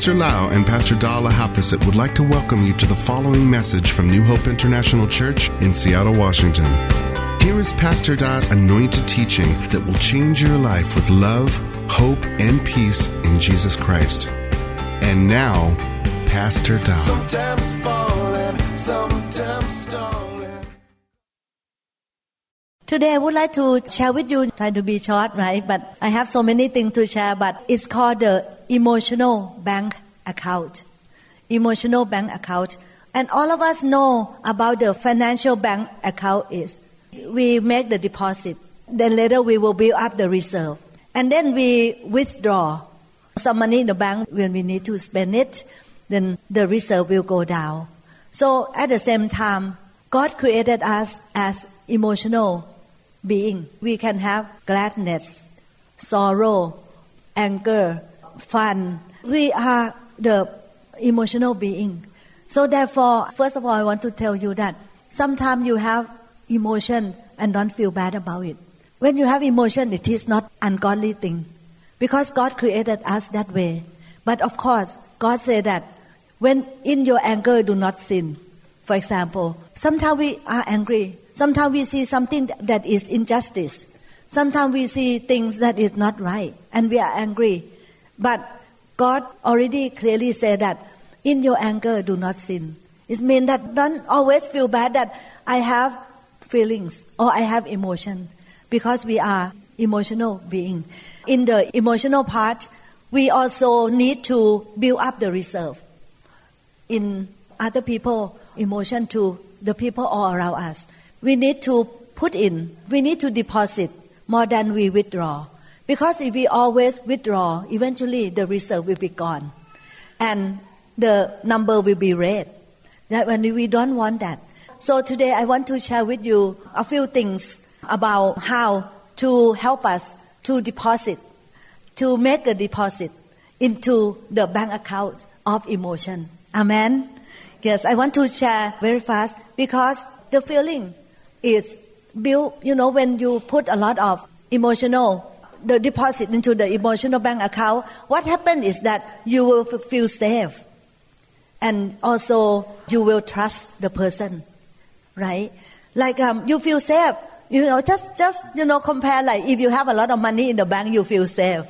Pastor Lau and Pastor Dala Haprasit would like to welcome you to the following message from New Hope International Church in Seattle, Washington. Here is Pastor Da's anointed teaching that will change your life with love, hope, and peace in Jesus Christ. And now, Pastor Da. Sometimes falling, sometimes stalling. Today I would like to share with you, try to be short, right? But I have so many things to share, but it's called the emotional bank account. Emotional bank account. And all of us know about the financial bank account is. We make the deposit. Then later we will build up the reserve. And then we withdraw some money in the bank when we need to spend it. Then the reserve will go down. So at the same time, God created us as emotional being. We can have gladness, sorrow, anger, fun. We are the emotional being. So therefore, first of all, I want to tell you that sometimes you have emotion and don't feel bad about it. When you have emotion, it is not ungodly thing, because God created us that way. But of course, God said that when in your anger, do not sin. For example, sometimes we are angry. Sometimes we see something that is injustice. Sometimes we see things that is not right, and we are angry. But God already clearly said that in your anger, do not sin. It means that don't always feel bad that I have feelings or I have emotion because we are emotional being. In the emotional part, we also need to build up the reserve in other people emotion to the people all around us. We need to put in, we need to deposit more than we withdraw. Because if we always withdraw, eventually the reserve will be gone. And the number will be red. That when we don't want that. So today I want to share with you a few things about how to help us to deposit, to make a deposit into the bank account of emotion. Amen. Yes, I want to share very fast because the feeling is built, you know, when you put a lot of emotional, the deposit into the emotional bank account, what happens is that you will feel safe. And also you will trust the person, right? Like um, you feel safe, you know, just, just, you know, compare like if you have a lot of money in the bank, you feel safe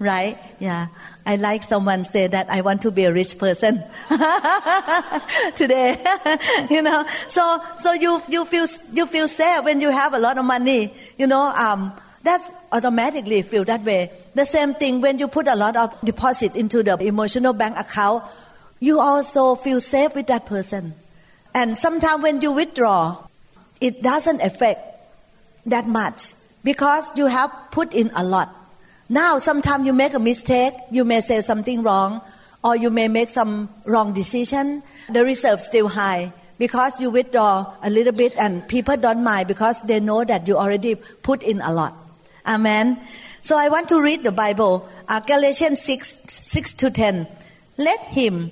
right? Yeah. I like someone say that I want to be a rich person today. you know, so so you you feel you feel safe when you have a lot of money. You know, um, that's automatically feel that way. The same thing when you put a lot of deposit into the emotional bank account, you also feel safe with that person. And sometimes when you withdraw, it doesn't affect that much because you have put in a lot now, sometimes you make a mistake, you may say something wrong, or you may make some wrong decision. The reserve still high because you withdraw a little bit, and people don't mind because they know that you already put in a lot. Amen. So I want to read the Bible, uh, Galatians 6, 6 to 10. Let him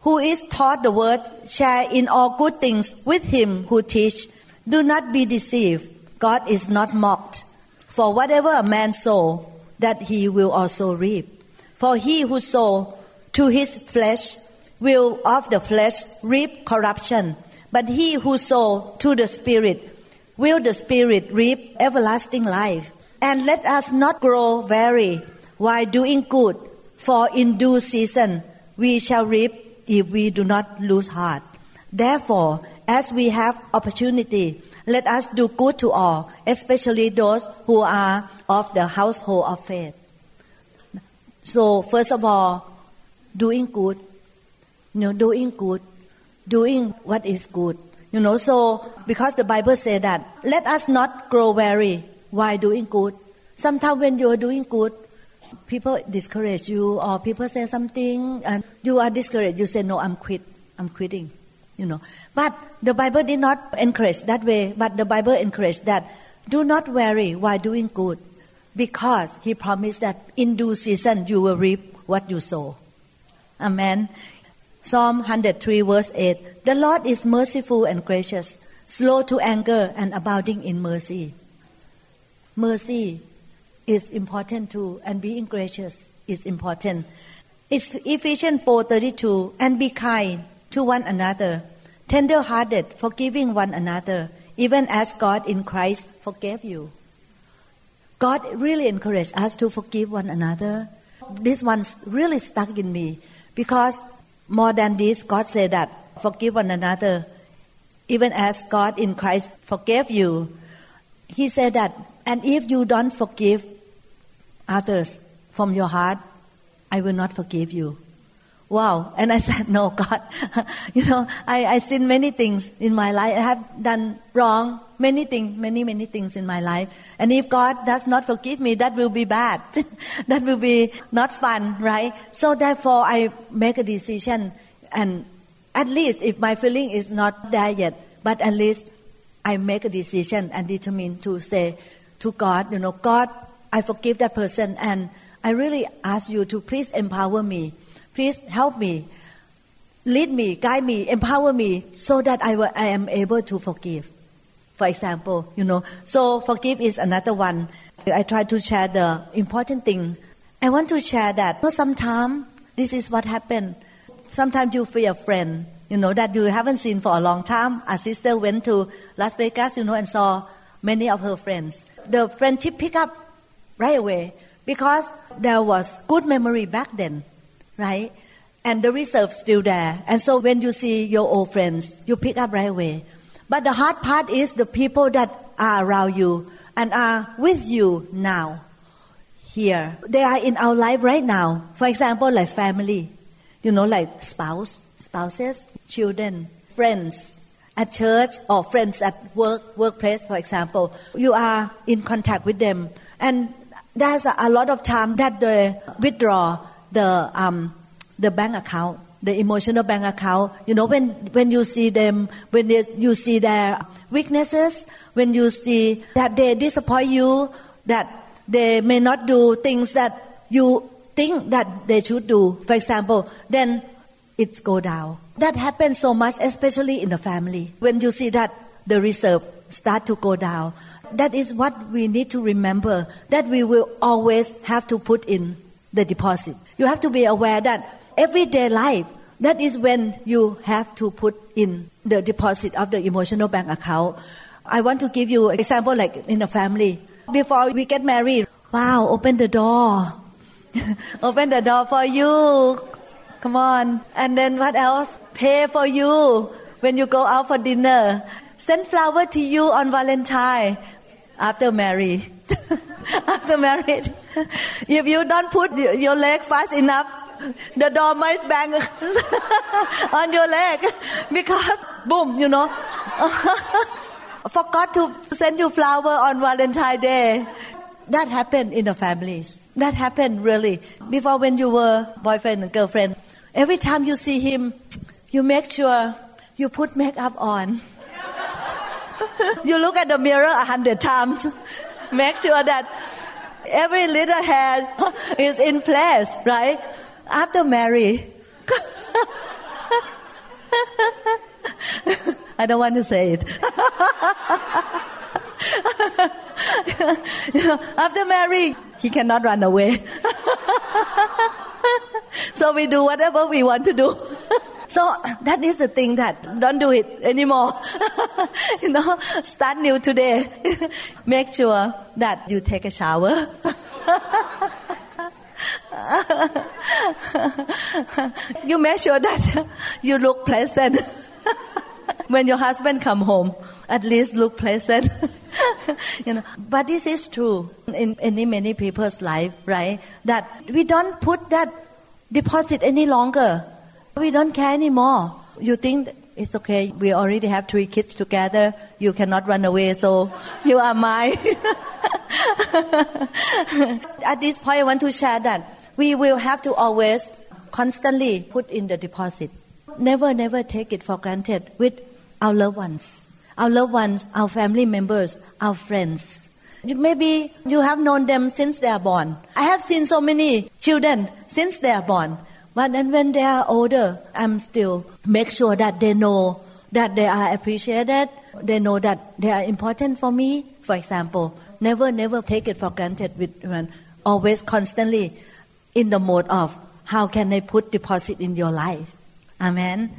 who is taught the word share in all good things with him who teach. Do not be deceived. God is not mocked. For whatever a man sow, that he will also reap. For he who sow to his flesh will of the flesh reap corruption, but he who sow to the Spirit will the Spirit reap everlasting life. And let us not grow weary while doing good, for in due season we shall reap if we do not lose heart. Therefore, as we have opportunity, let us do good to all, especially those who are of the household of faith. So, first of all, doing good, you know, doing good, doing what is good. You know, so because the Bible says that, let us not grow weary while doing good. Sometimes when you are doing good, people discourage you or people say something and you are discouraged. You say, no, I'm quit. I'm quitting you know. But the Bible did not encourage that way, but the Bible encouraged that do not worry while doing good, because He promised that in due season you will reap what you sow. Amen. Psalm 103, verse 8 The Lord is merciful and gracious, slow to anger and abounding in mercy. Mercy is important too, and being gracious is important. It's Ephesians 4:32 and be kind to one another tender-hearted forgiving one another even as God in Christ forgave you. God really encouraged us to forgive one another. This one's really stuck in me because more than this God said that forgive one another even as God in Christ forgave you. He said that and if you don't forgive others from your heart I will not forgive you. Wow. And I said, No, God. you know, I, I sin many things in my life. I have done wrong, many things, many, many things in my life. And if God does not forgive me, that will be bad. that will be not fun, right? So therefore, I make a decision. And at least if my feeling is not there yet, but at least I make a decision and determine to say to God, you know, God, I forgive that person and I really ask you to please empower me. Please help me. Lead me, guide me, empower me so that I, will, I am able to forgive. For example, you know, so forgive is another one. I try to share the important thing. I want to share that sometimes this is what happened. Sometimes you feel a friend, you know, that you haven't seen for a long time. A sister went to Las Vegas, you know, and saw many of her friends. The friendship pick up right away because there was good memory back then, right? And the reserve still there. And so when you see your old friends, you pick up right away. But the hard part is the people that are around you and are with you now. Here, they are in our life right now. For example, like family, you know, like spouse, spouses, children, friends, at church or friends at work, workplace, for example. You are in contact with them, and there's a, lot of time that they withdraw the um, the bank account, the emotional bank account. You know, when when you see them, when they, you see their weaknesses, when you see that they disappoint you, that they may not do things that you think that they should do. For example, then it's go down. That happens so much, especially in the family. When you see that the reserve start to go down, that is what we need to remember that we will always have to put in the deposit. You have to be aware that everyday life, that is when you have to put in the deposit of the emotional bank account. I want to give you an example like in a family. Before we get married, wow, open the door. open the door for you. Come on. And then what else? Pay for you when you go out for dinner. Send flower to you on Valentine after married. after married. If you don't put your leg fast enough, the door might bang on your leg because boom, you know. Forgot to send you flower on Valentine Day. That happened in the families. That happened really. Before when you were boyfriend and girlfriend, every time you see him, you make sure you put makeup on. you look at the mirror a hundred times. Make sure that every little hair is in place, right? After marry. I don't want to say it. you know, after marry, he cannot run away. so we do whatever we want to do. So that is the thing that don't do it anymore. you know, start new today. Make sure that you take a shower. you make sure that you look pleasant. when your husband come home, at least look pleasant. you know, but this is true in many many people's life, right? That we don't put that deposit any longer. We don't care anymore. You think it's okay. We already have three kids together. You cannot run away, so you are mine. At this point, I want to share that we will have to always constantly put in the deposit. Never, never take it for granted with our loved ones, our loved ones, our family members, our friends. Maybe you have known them since they are born. I have seen so many children since they are born. But then when they are older, I'm still make sure that they know that they are appreciated. They know that they are important for me. For example, never, never take it for granted with. Always constantly in the mode of how can I put deposit in your life? Amen.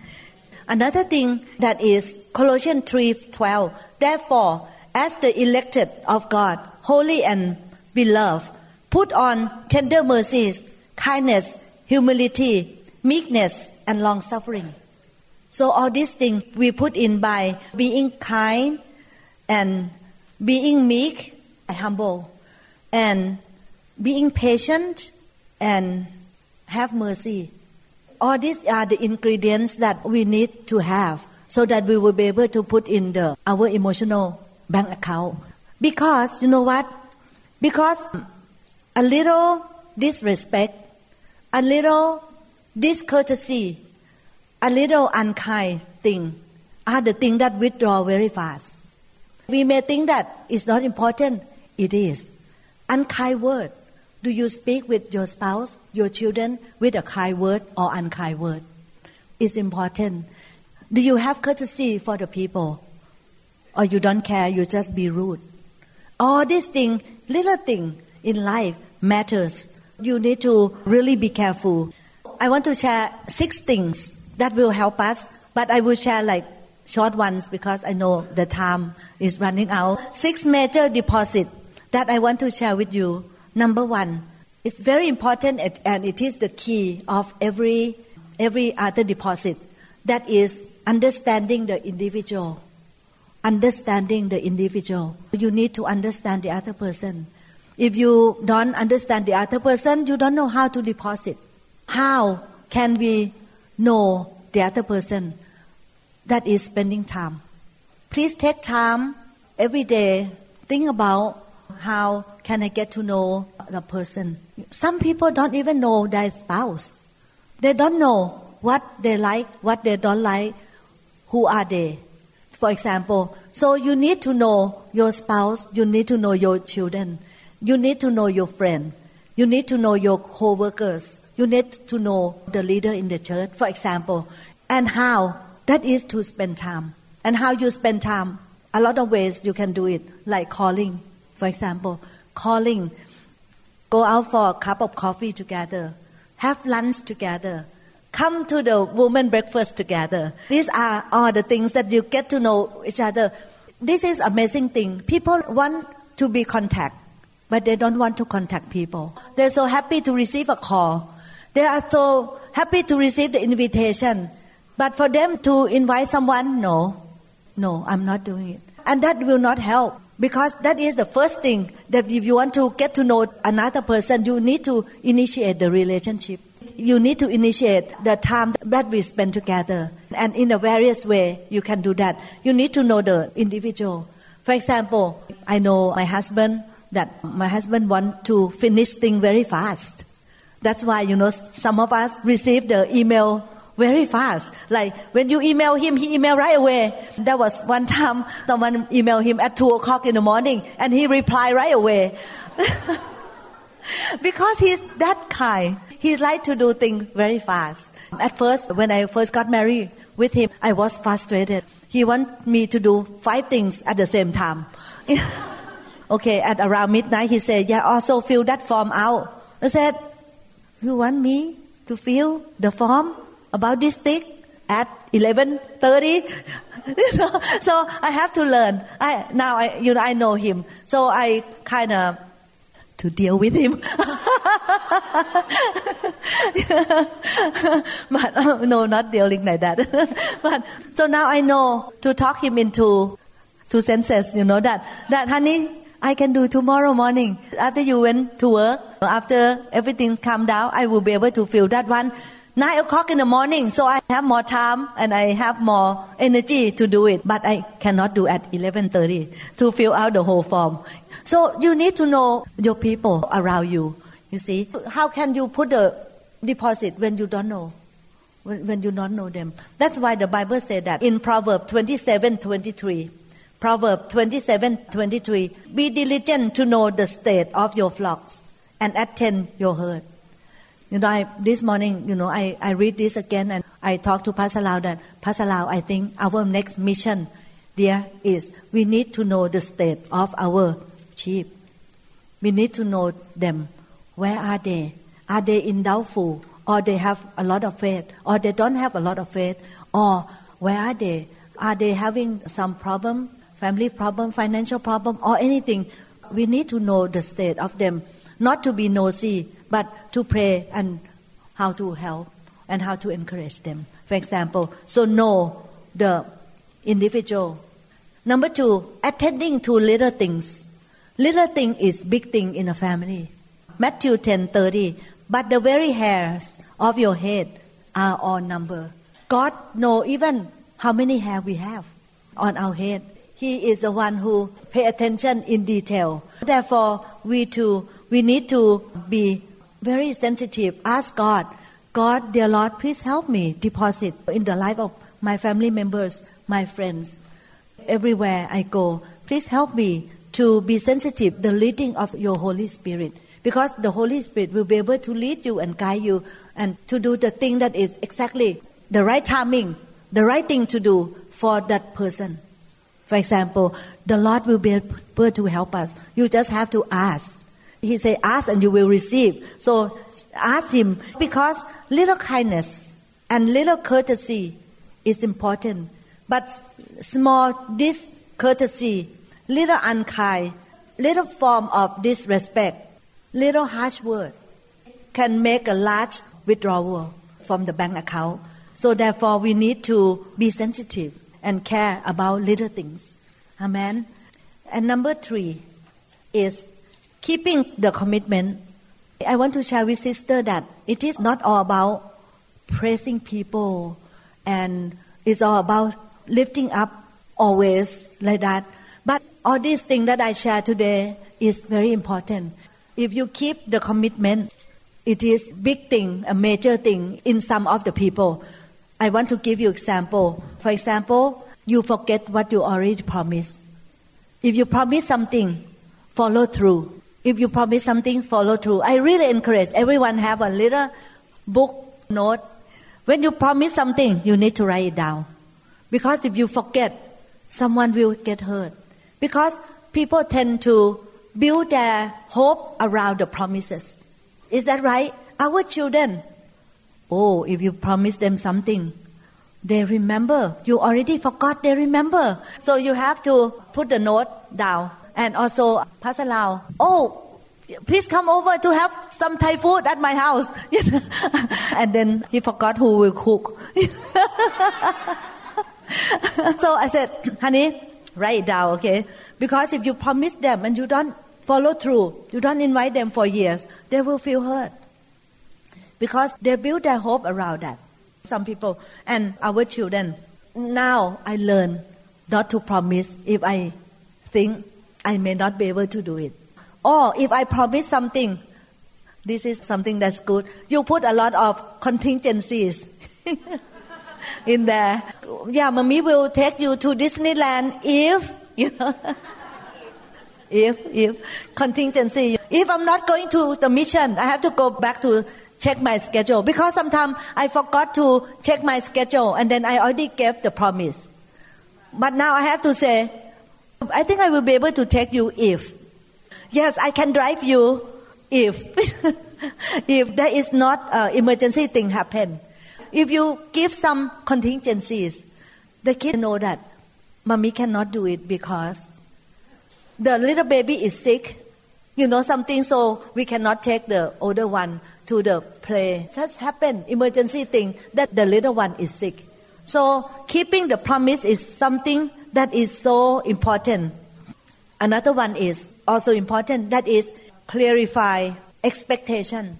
Another thing that is Colossians 3:12. Therefore, as the elected of God, holy and beloved, put on tender mercies, kindness, humility, meekness, and long suffering. So all these things we put in by being kind and being meek and humble and being patient and have mercy. All these are the ingredients that we need to have so that we will be able to put in the our emotional bank account. Because you know what? Because a little disrespect, a little discourtesy, a little unkind thing are the things that withdraw very fast. We may think that it's not important. It is. Unkind word. Do you speak with your spouse, your children, with a kind word or unkind word? It's important. Do you have courtesy for the people? Or you don't care, you just be rude? All these things, little thing in life matters. You need to really be careful. I want to share six things that will help us, but I will share like short ones because I know the time is running out. Six major deposit that I want to share with you. Number one, it's very important and it is the key of every every other deposit. That is understanding the individual. Understanding the individual. You need to understand the other person. If you don't understand the other person, you don't know how to deposit. How can we know the other person? That is spending time. Please take time every day. Think about how can I get to know the person. Some people don't even know their spouse. They don't know what they like, what they don't like, who are they. For example, so you need to know your spouse, you need to know your children, you need to know your friend, you need to know your co-workers, you need to know the leader in the church, for example, and how? That is to spend time. And how you spend time, a lot of ways you can do it, like calling, for example, calling, go out for a cup of coffee together, have lunch together, come to the woman breakfast together. These are all the things that you get to know each other. This is amazing thing. People want to be contact, but they don't want to contact people. They're so happy to receive a call. They are so happy to receive the invitation. But for them to invite someone, no, no, I'm not doing it. And that will not help because that is the first thing that if you want to get to know another person, you need to initiate the relationship. You need to initiate the time that we spend together. And in a various way, you can do that. You need to know the individual. For example, I know my husband that my husband want to finish thing very fast. That's why, you know, some of us receive the email very fast. Like when you email him, he email right away. There was one time someone email him at two o'clock in the morning, and he reply right away. because he's that kind. He like to do things very fast. At first, when I first got married with him, I was frustrated. He want me to do five things at the same time. okay, at around midnight, he said, "Yeah, also fill that form out." I said, "You want me to fill the form?" about this thing at 11:30 you know so i have to learn i now i you know i know him so i kind of to deal with him but uh, no not dealing like that but so now i know to talk him into two senses you know that that honey I can do tomorrow morning after you went to work after everything's calmed down I will be able to feel that one nine o'clock in the morning, so I have more time and I have more energy to do it. But I cannot do at eleven thirty to fill out the whole form. So you need to know your people around you. You see, how can you put the deposit when you don't know? When, when you don't know them. That's why the Bible said that in Proverbs 27 23. Proverbs 27 23. Be diligent to know the state of your flocks and attend your herd. You know, I, this morning, you know, I, I read this again and I talked to Pastor Lau that, Pastor Lau, I think our next mission there is we need to know the state of our sheep. We need to know them. Where are they? Are they in doubtful? or they have a lot of faith, or they don't have a lot of faith, or where are they? Are they having some problem, family problem, financial problem, or anything? We need to know the state of them, not to be nosy, but to pray and how to help and how to encourage them. For example, so know the individual. Number two, attending to little things. Little thing is big thing in a family. Matthew ten thirty. But the very hairs of your head are all number. God know even how many hair we have on our head. He is the one who pay attention in detail. Therefore, we too we need to be very sensitive. Ask God, God, dear Lord, please help me deposit in the life of my family members, my friends, everywhere I go. Please help me to be sensitive the leading of your Holy Spirit because the Holy Spirit will be able to lead you and guide you and to do the thing that is exactly the right timing, the right thing to do for that person. For example, the Lord will be able to help us. You just have to ask. He said, ask and you will receive. So ask Him because little kindness and little courtesy is important. But small discourtesy, little unkind, little form of disrespect, little harsh word can make a large withdrawal from the bank account. So therefore we need to be sensitive and care about little things. Amen. And number three is keeping the commitment. I want to share with sister that it is not all about praising people and it's all about lifting up always like that. But all these things that I share today is very important. If you keep the commitment, it is big thing, a major thing in some of the people. I want to give you example. For example, you forget what you already promised. If you promise something, follow through. If you promise something, follow through. I really encourage everyone have a little book note. When you promise something, you need to write it down. Because if you forget, someone will get hurt. Because people tend to build their hope around the promises. Is that right? Our children, oh, if you promise them something, they remember. You already forgot, they remember. So you have to put the note down. And also, Pastor Lau, oh, please come over to have some Thai food at my house. and then he forgot who will cook. so I said, honey, write it down, okay? Because if you promise them and you don't follow through, you don't invite them for years, they will feel hurt. Because they build their hope around that. Some people and our children. Now I learn not to promise if I think I may not be able to do it. Or if I promise something, this is something that's good. You put a lot of contingencies in there. Yeah, mommy will take you to Disneyland if you know. if if contingency if i'm not going to the mission i have to go back to check my schedule. Because sometimes i forgot to check my schedule and then i already gave the promise. But now i have to say i think i will be able to take you if yes i can drive you if if there is not emergency thing happen. If you give some contingencies the kid know that mommy cannot do it because the little baby is sick, you know something, so we cannot take the older one to the play. That's happened, emergency thing, that the little one is sick. So keeping the promise is something that is so important. Another one is also important, that is clarify expectation.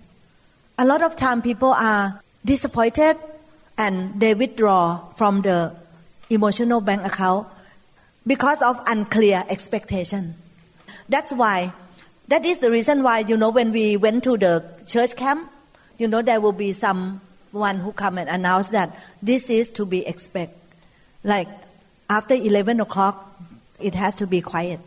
A lot of time people are disappointed and they withdraw from the emotional bank account because of unclear expectation. That's why, that is the reason why, you know, when we went to the church camp, you know, there will be some one who come and announce that this is to be expect. Like after 11 o'clock, it has to be quiet.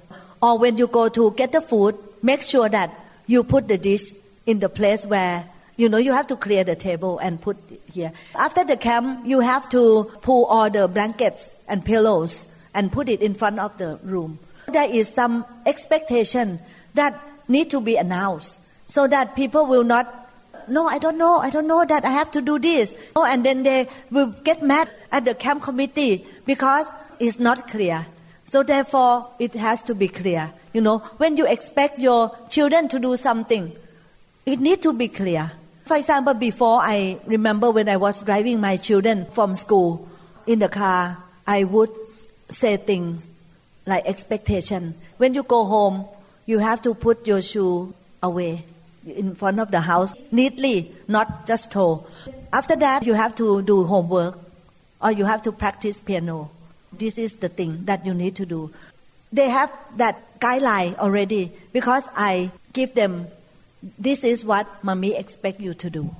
Or when you go to get the food, make sure that you put the dish in the place where you know you have to clear the table and put here. After the camp, you have to pull all the blankets and pillows and put it in front of the room. There is some expectation that need to be announced so that people will not no, I don't know, I don't know that I have to do this. Oh, and then they will get mad at the camp committee because it's not clear. So therefore, it has to be clear. You know, when you expect your children to do something, it needs to be clear. For example, before I remember when I was driving my children from school in the car, I would say things like expectation. When you go home, you have to put your shoe away in front of the house neatly, not just throw. After that, you have to do homework or you have to practice piano. This is the thing that you need to do. They have that guideline already because I give them this is what mommy expect you to do.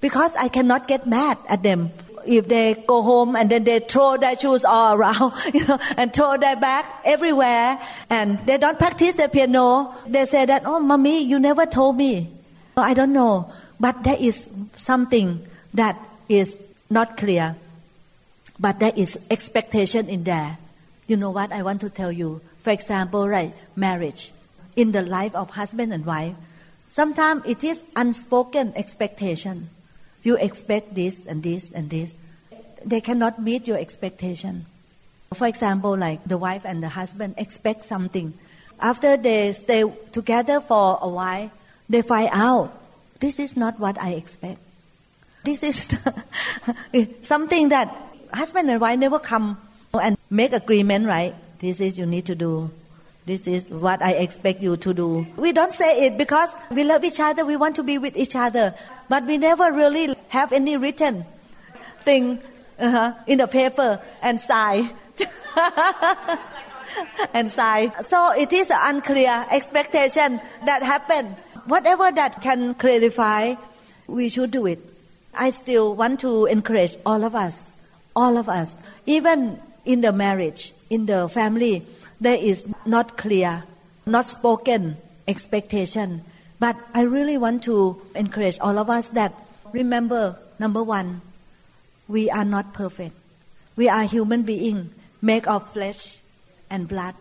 Because I cannot get mad at them if they go home and then they throw their shoes all around, you know, and throw their bag everywhere, and they don't practice the piano. They say that, "Oh, mommy, you never told me." I don't know, but there is something that is not clear, but there is expectation in there. You know what I want to tell you? For example, right, marriage in the life of husband and wife Sometimes it is unspoken expectation. You expect this and this and this. They cannot meet your expectation. For example, like the wife and the husband expect something. After they stay together for a while, they find out this is not what I expect. This is something that husband and wife never come and make agreement, right? This is you need to do this is what I expect you to do. We don't say it because we love each other, we want to be with each other, but we never really have any written thing uh-huh, in the paper and sign. and sign. So it is an unclear expectation that happened. Whatever that can clarify, we should do it. I still want to encourage all of us, all of us, even in the marriage, in the family there is not clear, not spoken expectation. But I really want to encourage all of us that remember number one, we are not perfect. We are human beings made of flesh and blood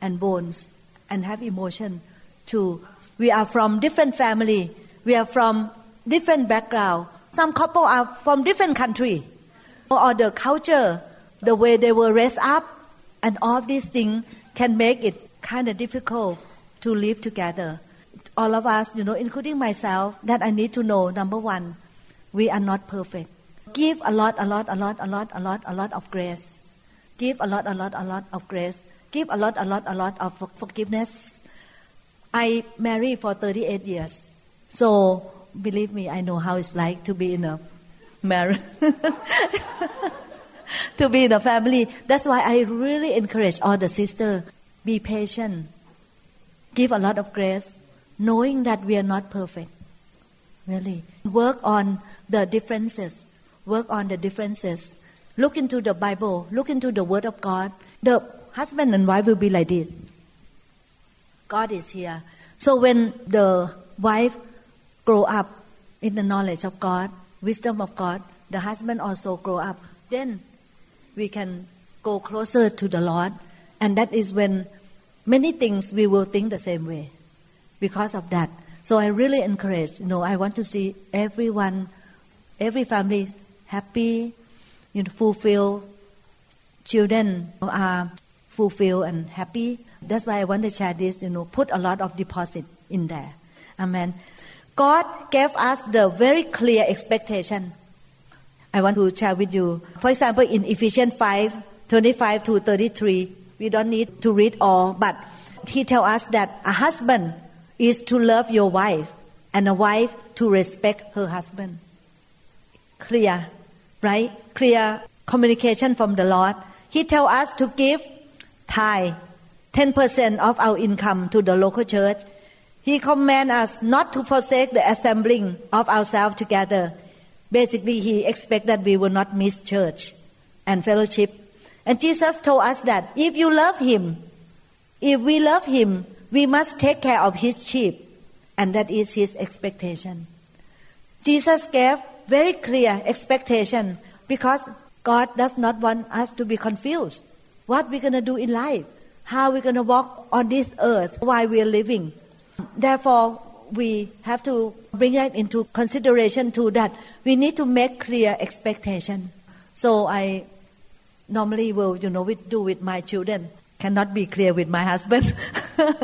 and bones and have emotion too. We are from different family. We are from different background. Some couple are from different country or the culture, the way they were raised up and all these things can make it kind of difficult to live together. All of us, you know, including myself, that I need to know number one, we are not perfect. Give a lot, a lot, a lot, a lot, a lot, a lot of grace. Give a lot, a lot, a lot of grace. Give a lot, a lot, a lot of forgiveness. I married for 38 years. So believe me, I know how it's like to be in a marriage. to be in a family. That's why I really encourage all the sisters be patient, give a lot of grace, knowing that we are not perfect. Really, work on the differences. Work on the differences. Look into the Bible. Look into the Word of God. The husband and wife will be like this. God is here. So when the wife grow up in the knowledge of God, wisdom of God, the husband also grow up. Then we can go closer to the Lord. And that is when many things we will think the same way because of that. So I really encourage, you know, I want to see everyone, every family happy, you know, fulfilled. Children are fulfilled and happy. That's why I want to share this, you know, put a lot of deposit in there. Amen. God gave us the very clear expectation I want to share with you. For example, in Ephesians 5 25 to 33, we don't need to read all, but he tells us that a husband is to love your wife and a wife to respect her husband. Clear, right? Clear communication from the Lord. He tells us to give tithe, 10% of our income to the local church. He commands us not to forsake the assembling of ourselves together Basically, he expects that we will not miss church and fellowship. And Jesus told us that if you love him, if we love him, we must take care of his sheep. And that is his expectation. Jesus gave very clear expectation because God does not want us to be confused. What we're going to do in life, how we're going to walk on this earth while we're living. Therefore, we have to bring that into consideration too that we need to make clear expectation. So I normally will, you know, do with my children. Cannot be clear with my husband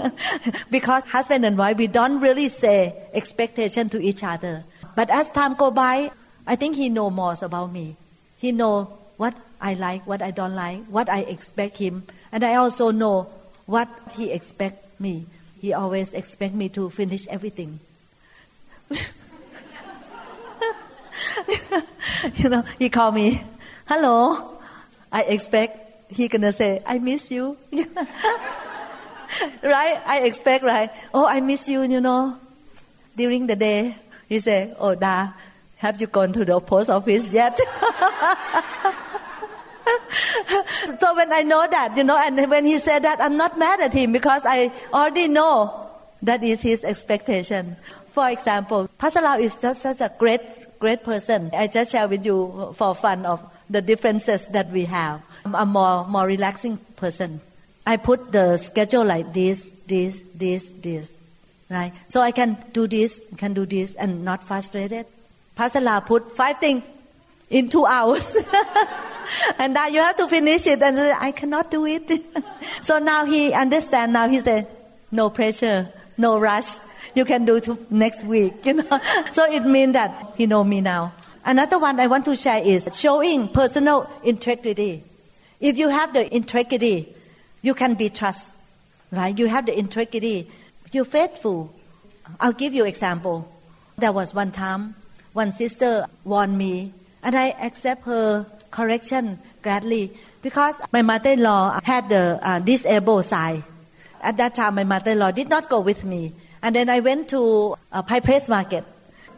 because husband and wife we don't really say expectation to each other. But as time go by, I think he know more about me. He know what I like, what I don't like, what I expect him, and I also know what he expect me. He always expect me to finish everything. you know, he call me, hello. I expect he gonna say, I miss you. right? I expect, right? Oh, I miss you, you know. During the day, he say, oh, Da, have you gone to the post office yet? so when I know that, you know, and when he said that, I'm not mad at him because I already know that is his expectation. For example, Pastor is just such a great, great person. I just share with you for fun of the differences that we have. I'm a more, more relaxing person. I put the schedule like this, this, this, this, right? So I can do this, can do this, and not frustrated. Pastor put five things in two hours. and now you have to finish it and I cannot do it. so now he understand now he said, no pressure, no rush. You can do to next week, you know. so it means that he know me now. Another one I want to share is showing personal integrity. If you have the integrity, you can be trust, right? You have the integrity. You're faithful. I'll give you example. There was one time, one sister warned me, and I accept her correction gladly because my mother-in-law had the uh, disabled side. At that time, my mother-in-law did not go with me, and then I went to a Pike Place Market.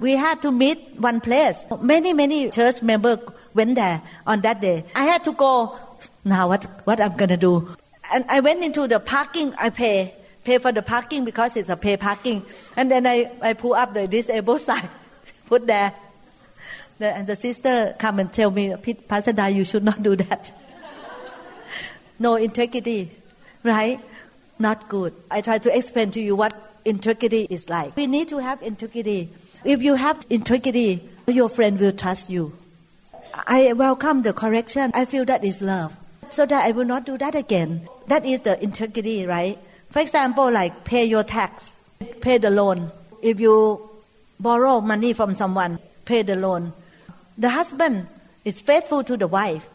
We had to meet one place. Many, many church members went there on that day. I had to go. Now, what what I'm gonna do? And I went into the parking. I pay pay for the parking because it's a pay parking, and then I I pull up the disabled side, put there the, and the sister come and tell me, Pastor Da, you should not do that. no integrity, right? Not good. I try to explain to you what integrity is like. We need to have integrity. If you have integrity, your friend will trust you. I welcome the correction. I feel that is love. So that I will not do that again. That is the integrity, right? For example, like pay your tax, pay the loan. If you borrow money from someone, pay the loan the husband is faithful to the wife.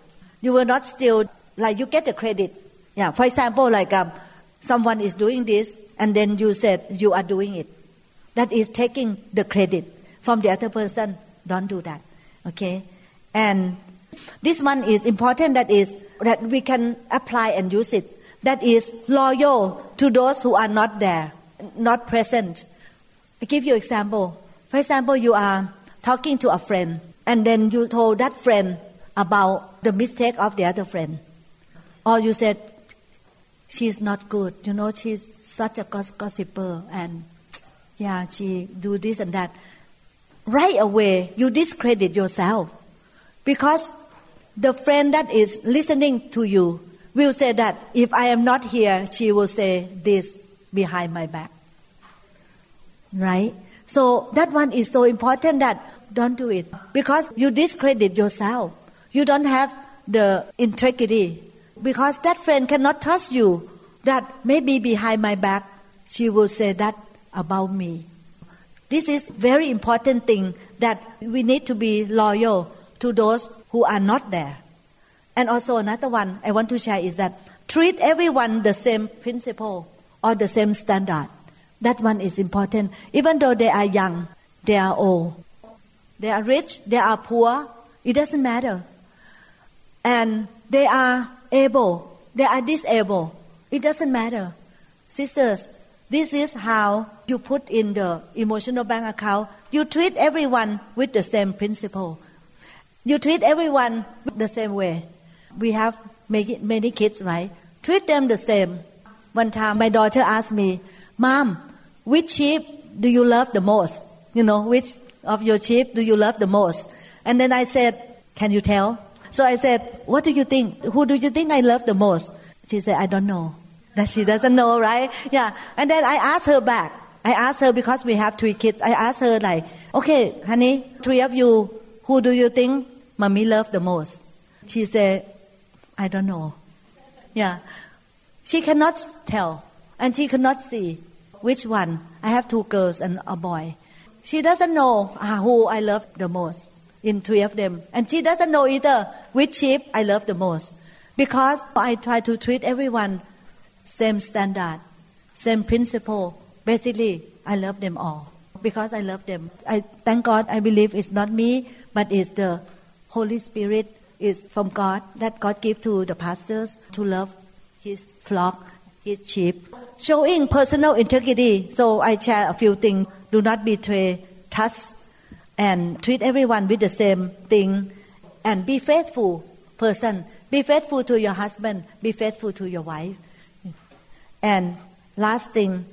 You will not steal, like you get the credit. Yeah, for example, like um, someone is doing this and then you said you are doing it. That is taking the credit from the other person. Don't do that. Okay? And this one is important that is that we can apply and use it. That is loyal to those who are not there, not present. I give you example. For example, you are talking to a friend and then you told that friend about the mistake of the other friend. Or you said she's not good. You know she's such a gossiper and yeah she do this and that. Right away you discredit yourself. Because the friend that is listening to you will say that if i am not here she will say this behind my back. Right? So that one is so important that don't do it because you discredit yourself. You don't have the integrity because that friend cannot trust you that maybe behind my back she will say that about me. This is very important thing that we need to be loyal to those who are not there. And also another one I want to share is that treat everyone the same principle or the same standard. That one is important. Even though they are young, they are old, they are rich, they are poor, it doesn't matter. And they are able, they are disabled, it doesn't matter. Sisters, this is how you put in the emotional bank account. You treat everyone with the same principle. You treat everyone the same way. We have many kids, right? Treat them the same. One time, my daughter asked me, "Mom, which sheep do you love the most? You know, which of your sheep do you love the most? And then I said, Can you tell? So I said, What do you think? Who do you think I love the most? She said, I don't know. That she doesn't know, right? Yeah. And then I asked her back, I asked her because we have three kids. I asked her like, okay, honey, three of you, who do you think mommy love the most? She said, I don't know. Yeah. She cannot tell and she cannot see which one. I have two girls and a boy. She doesn't know ah, who I love the most in three of them. And she doesn't know either which sheep I love the most. Because I try to treat everyone same standard, same principle. Basically, I love them all because I love them. I thank God. I believe it's not me, but it's the Holy Spirit is from God that God gave to the pastors to love His flock, His sheep. Showing personal integrity. So I share a few things. Do not betray trust and treat everyone with the same thing and be faithful person. Be faithful to your husband. Be faithful to your wife. And last thing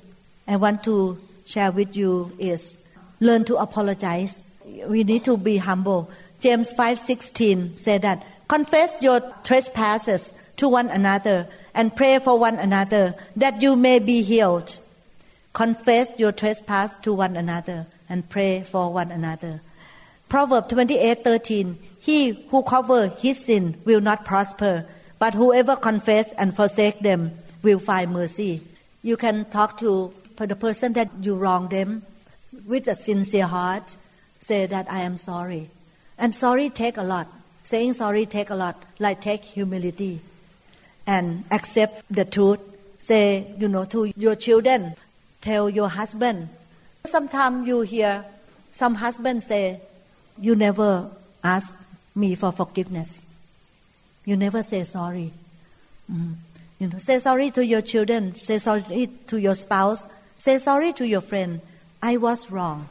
I want to share with you is learn to apologize. We need to be humble. James 5:16 said that confess your trespasses to one another and pray for one another that you may be healed. Confess your trespass to one another and pray for one another. Proverb 28:13 He who cover his sin will not prosper, but whoever confess and forsake them will find mercy. You can talk to the person that you wrong them with a sincere heart. Say that I am sorry, and sorry take a lot. Saying sorry take a lot, like take humility, and accept the truth. Say you know to your children, tell your husband. Sometimes you hear some husbands say, "You never ask me for forgiveness. You never say sorry." Mm. You know, say sorry to your children. Say sorry to your spouse. Say sorry to your friend. I was wrong.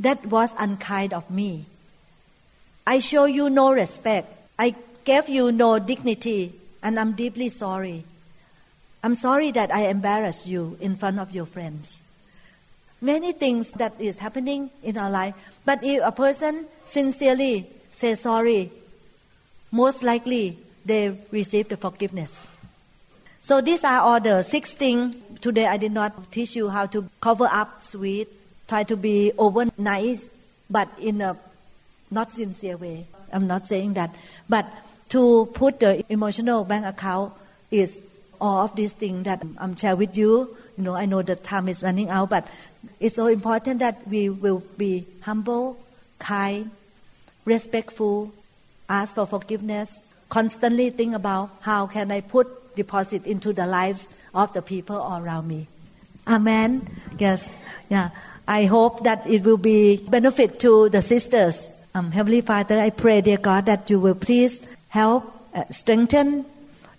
That was unkind of me. I show you no respect. I gave you no dignity, and I'm deeply sorry. I'm sorry that I embarrassed you in front of your friends. Many things that is happening in our life, but if a person sincerely says sorry, most likely they receive the forgiveness. So these are all the six things. Today I did not teach you how to cover up sweet, try to be over nice, but in a not sincere way. I'm not saying that. But to put the emotional bank account is all of these things that I'm share with you. You know, I know the time is running out, but it's so important that we will be humble, kind, respectful, ask for forgiveness, constantly think about how can I put deposit into the lives of the people around me. Amen. Yes. Yeah. I hope that it will be benefit to the sisters. Um, Heavenly Father, I pray, dear God, that you will please help, uh, strengthen,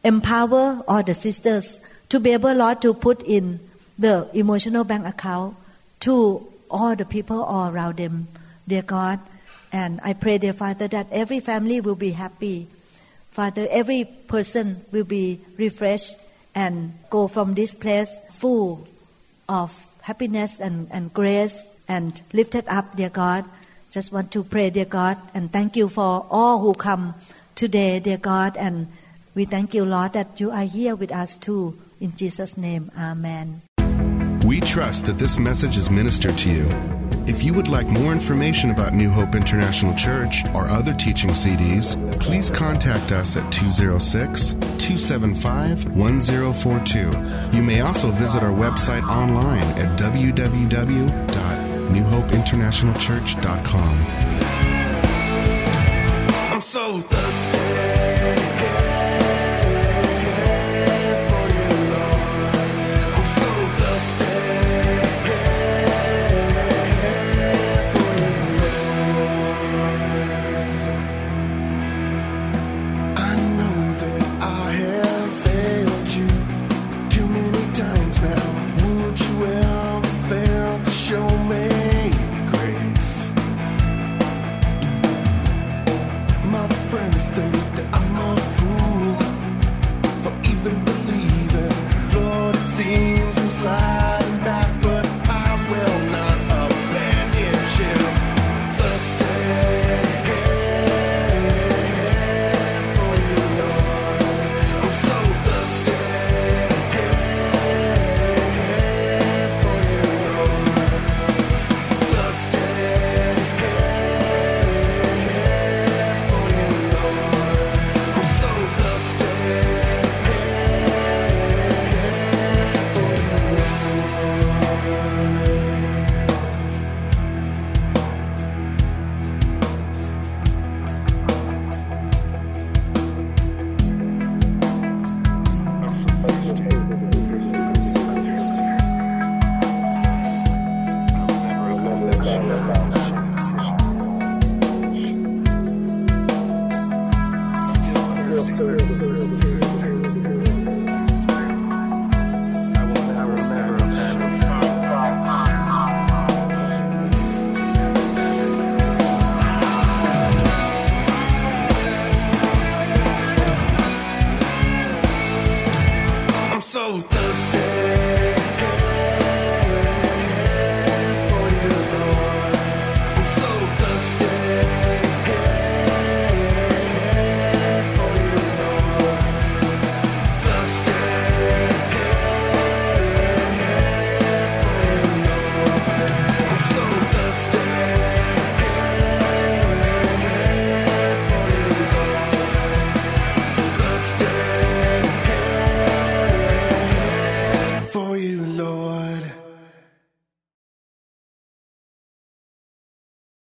empower all the sisters to be able, Lord, to put in the emotional bank account to all the people all around them, dear God. And I pray, dear Father, that every family will be happy Father, every person will be refreshed and go from this place full of happiness and, and grace and lifted up, dear God. Just want to pray, dear God, and thank you for all who come today, dear God. And we thank you, Lord, that you are here with us too. In Jesus' name, Amen. We trust that this message is ministered to you. If you would like more information about New Hope International Church or other teaching CDs, please contact us at 206 275 1042. You may also visit our website online at www.newhopeinternationalchurch.com. I'm so thirsty.